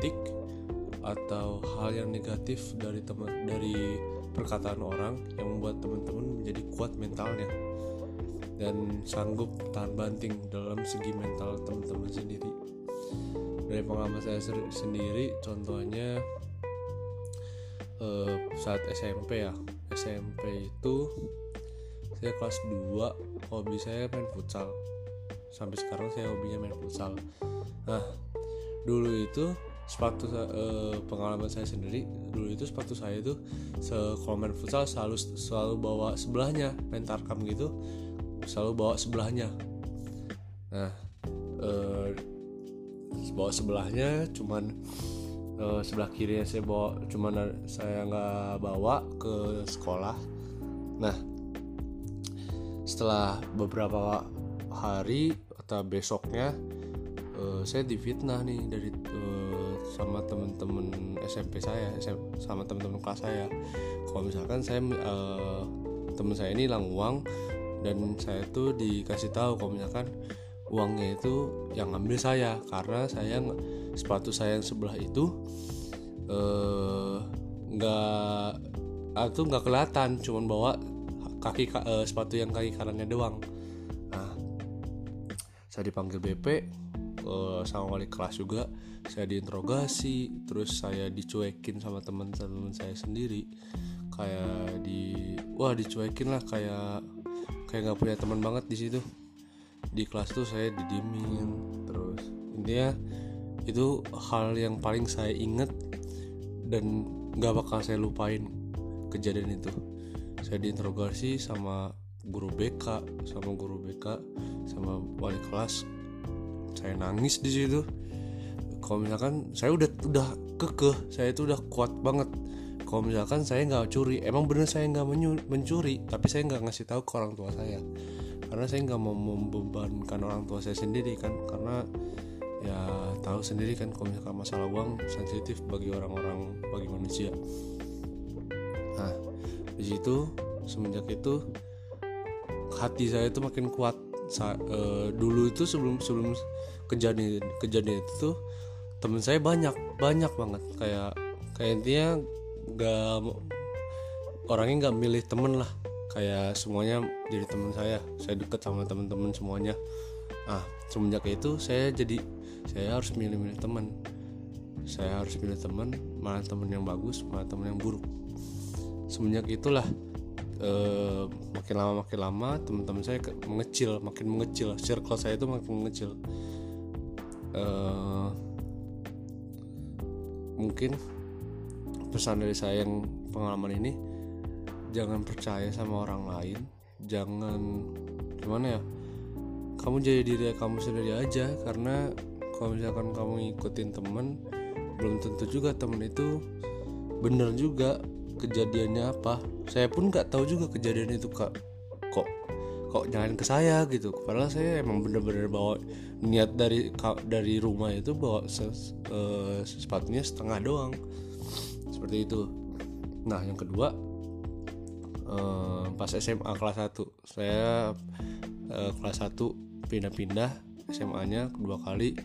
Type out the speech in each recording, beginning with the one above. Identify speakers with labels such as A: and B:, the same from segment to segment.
A: kritik atau hal yang negatif dari teman dari perkataan orang yang membuat teman-teman menjadi kuat mentalnya dan sanggup tahan banting dalam segi mental teman-teman sendiri. Dari pengalaman saya sendiri contohnya eh, saat SMP ya. SMP itu saya kelas 2 hobi saya main futsal. Sampai sekarang saya hobinya main futsal. Nah dulu itu sepatu uh, pengalaman saya sendiri dulu itu sepatu saya itu main futsal selalu selalu bawa sebelahnya main tarkam gitu selalu bawa sebelahnya. Nah uh, bawa sebelahnya cuman uh, sebelah kiri saya bawa cuman saya nggak bawa ke sekolah. Nah setelah beberapa hari atau besoknya uh, saya difitnah nih dari sama temen-temen SMP saya sama temen-temen kelas saya. Kalau misalkan saya uh, temen saya ini hilang uang dan saya tuh dikasih tahu kalau misalkan uangnya itu yang ngambil saya. Karena saya sepatu saya yang sebelah itu nggak uh, itu nggak kelihatan cuman bawa kaki uh, sepatu yang kaki kanannya doang. Nah saya dipanggil BP uh, sama wali kelas juga saya diinterogasi terus saya dicuekin sama teman-teman saya sendiri. Kayak di wah dicuekin lah kayak kayak nggak punya teman banget di situ. Di kelas tuh saya didimin terus intinya itu hal yang paling saya inget dan nggak bakal saya lupain kejadian itu. Saya diinterogasi sama guru BK sama guru BK sama wali kelas. Saya nangis di situ kalau misalkan saya udah udah kekeh saya itu udah kuat banget. Kalau misalkan saya nggak curi emang bener saya nggak mencuri tapi saya nggak ngasih tahu ke orang tua saya. Karena saya nggak mau membebankan orang tua saya sendiri kan karena ya tahu sendiri kan kalau misalkan masalah uang sensitif bagi orang-orang bagi manusia. Nah di situ semenjak itu hati saya itu makin kuat. Sa uh, dulu itu sebelum sebelum kejadian kejadian itu temen saya banyak banyak banget. Kayak kayak intinya nggak orangnya nggak milih temen lah. Kayak semuanya jadi teman saya. Saya deket sama teman-teman semuanya. Ah semenjak itu saya jadi saya harus milih-milih teman saya harus milih teman mana teman yang bagus mana teman yang buruk. Semenjak itulah uh, makin lama makin lama teman-teman saya mengecil makin mengecil. Circle saya itu makin mengecil. Uh, mungkin pesan dari saya yang pengalaman ini jangan percaya sama orang lain. Jangan gimana ya kamu jadi diri kamu sendiri aja. Karena kalau misalkan kamu ngikutin temen belum tentu juga temen itu bener juga kejadiannya apa. Saya pun nggak tahu juga kejadian itu kak. Kok kok jangan ke saya gitu. Padahal saya emang bener-bener bawa niat dari dari rumah itu bawa ses, uh, sepatunya setengah doang. Seperti itu. Nah yang kedua uh, pas SMA kelas 1 saya uh, kelas 1 pindah-pindah SMA nya kedua kali.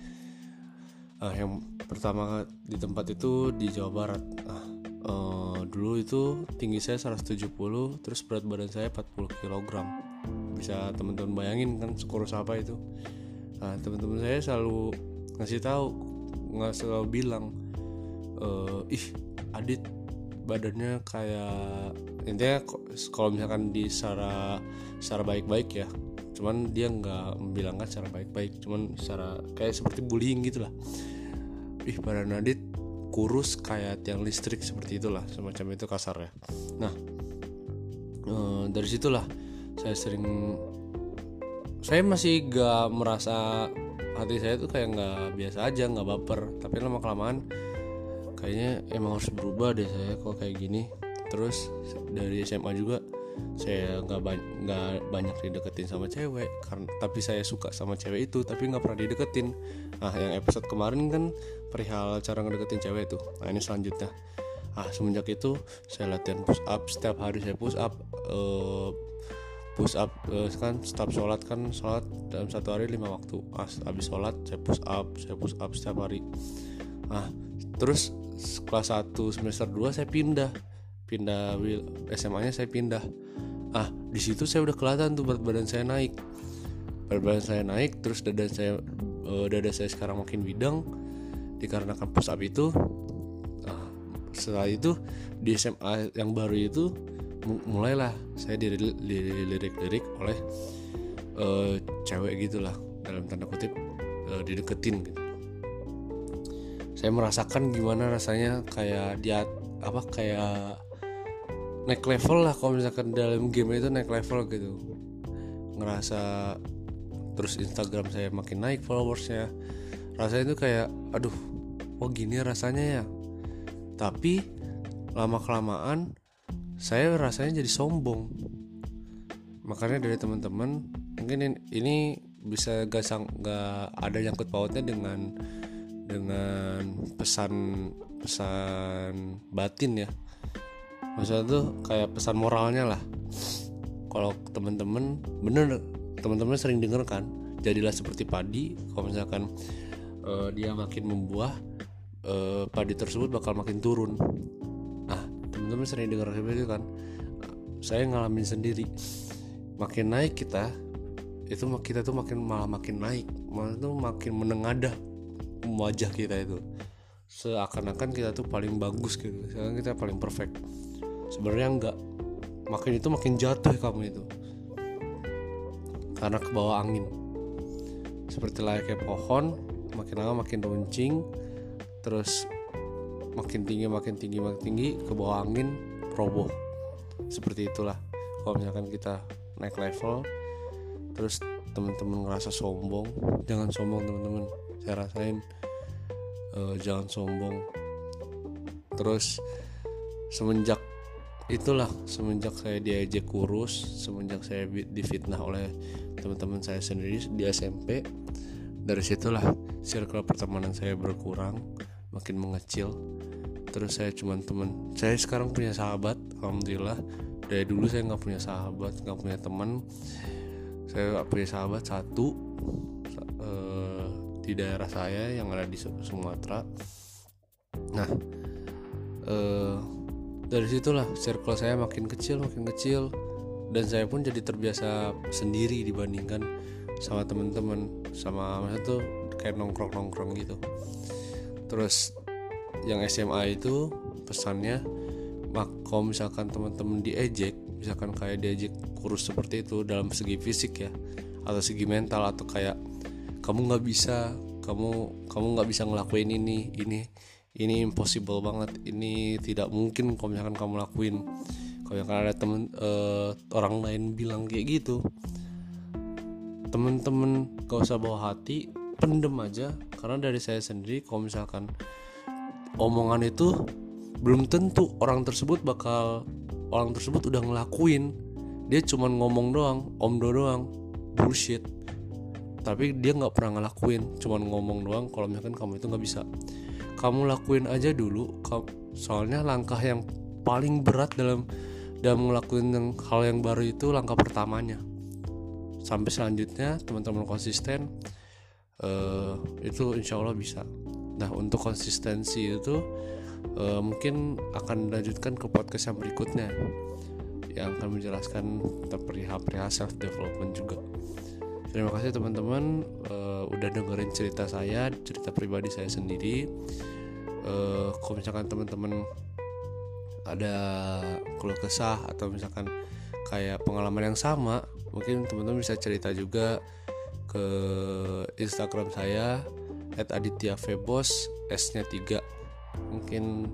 A: Uh, yang pertama di tempat itu di Jawa Barat. Uh, uh, dulu itu tinggi saya 170 terus berat badan saya 40 kg bisa teman-teman bayangin kan sekurus apa itu nah teman-teman saya selalu ngasih tahu nggak selalu bilang uh, ih Adit badannya kayak intinya kalau misalkan di secara secara baik-baik ya cuman dia nggak membilangkan secara baik-baik cuman secara kayak seperti bullying gitulah. Ih badan Adit kurus kayak tiang listrik seperti itulah semacam itu kasar ya nah e, dari situlah saya sering saya masih gak merasa hati saya tuh kayak nggak biasa aja nggak baper. Tapi lama kelamaan kayaknya emang harus berubah deh saya kok kayak gini. Terus dari SMA juga saya nggak ba banyak dideketin sama cewek karena tapi saya suka sama cewek itu tapi nggak pernah dideketin. Nah yang episode kemarin kan perihal cara ngedeketin cewek itu nah ini selanjutnya. Ah semenjak itu saya latihan push up setiap hari saya push up uh, push up uh, kan setiap sholat kan sholat dalam satu hari lima waktu. Ah, habis sholat saya push up saya push up setiap hari. Ah terus kelas 1 semester 2 saya pindah. Pindah SMA nya saya pindah. Ah di situ saya udah kelihatan tuh berat badan saya naik. Berat badan saya naik terus dada saya uh, dada saya sekarang makin bidang. Dikarenakan push up itu uh, setelah itu di SMA yang baru itu mulailah saya dilirik-lirik oleh uh, cewek gitulah dalam tanda kutip uh, dideketin gitu. Saya merasakan gimana rasanya kayak dia apa kayak naik level lah kalau misalkan dalam game itu naik level gitu. Ngerasa terus Instagram saya makin naik followersnya. Rasanya itu kayak aduh oh gini rasanya ya? Tapi lama kelamaan saya rasanya jadi sombong. Makanya dari teman-teman mungkin ini bisa gak sang gak ada nyangkut pautnya dengan dengan pesan pesan batin ya. Maksudnya tuh kayak pesan moralnya lah. Kalau teman-teman bener teman-teman sering denger kan? Jadilah seperti padi kalau misalkan uh, dia makin membuah uh, padi tersebut bakal makin turun teman-teman sering dengar seperti itu kan saya ngalamin sendiri. Makin naik kita itu kita tuh makin malah makin naik. Malah tuh makin menengadah wajah kita itu. Seakan-akan kita tuh paling bagus gitu. Sekarang kita paling perfect. Sebenarnya enggak. Makin itu makin jatuh kamu itu. Karena ke bawah angin. Seperti layaknya pohon makin lama makin runcing. Terus makin tinggi makin tinggi makin tinggi ke bawah angin roboh. Seperti itulah. Kalau misalkan kita naik level terus teman-teman ngerasa sombong jangan sombong teman-teman. Saya rasain uh, jangan sombong. Terus semenjak itulah semenjak saya diajak kurus semenjak saya difitnah oleh teman-teman saya sendiri di SMP dari situlah circle pertemanan saya berkurang makin mengecil terus saya cuma teman saya sekarang punya sahabat alhamdulillah. Dari dulu saya nggak punya sahabat nggak punya teman saya punya sahabat satu. Uh, di daerah saya yang ada di Sumatera. Nah uh, dari situlah circle saya makin kecil makin kecil. Dan saya pun jadi terbiasa sendiri dibandingkan sama teman-teman sama masa tuh kayak nongkrong nongkrong gitu. Terus yang SMA itu pesannya mak kalau misalkan teman-teman diejek misalkan kayak diejek kurus seperti itu dalam segi fisik ya atau segi mental atau kayak kamu nggak bisa kamu kamu nggak bisa ngelakuin ini ini ini impossible banget ini tidak mungkin kalau misalkan kamu lakuin. Kalau misalkan ada temen uh, orang lain bilang kayak gitu temen-temen gak usah bawa hati pendem aja. Karena dari saya sendiri kalau misalkan omongan itu belum tentu orang tersebut bakal orang tersebut udah ngelakuin. Dia cuman ngomong doang omdo doang. Bullshit. Tapi dia nggak pernah ngelakuin cuman ngomong doang. Kalau misalkan kamu itu nggak bisa. Kamu lakuin aja dulu. Soalnya langkah yang paling berat dalam dalam ngelakuin yang, hal yang baru itu langkah pertamanya. Sampai selanjutnya teman-teman konsisten uh, itu insya Allah bisa nah untuk konsistensi itu uh, mungkin akan dilanjutkan ke podcast yang berikutnya. Yang akan menjelaskan tentang perihal-perihal self development juga. Terima kasih teman-teman uh, udah dengerin cerita saya cerita pribadi saya sendiri. Uh, kalau misalkan teman-teman ada keluh kesah atau misalkan kayak pengalaman yang sama mungkin teman-teman bisa cerita juga ke Instagram saya @aditya_febos s-nya 3 mungkin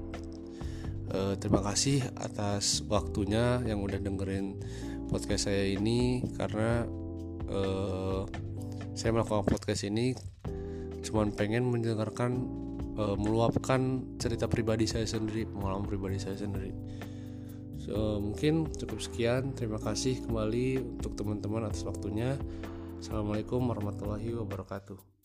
A: uh, terima kasih atas waktunya yang udah dengerin podcast saya ini karena uh, saya melakukan podcast ini cuman pengen mendengarkan uh, meluapkan cerita pribadi saya sendiri pengalaman pribadi saya sendiri. So, mungkin cukup sekian. Terima kasih kembali untuk teman-teman atas waktunya. Assalamualaikum warahmatullahi wabarakatuh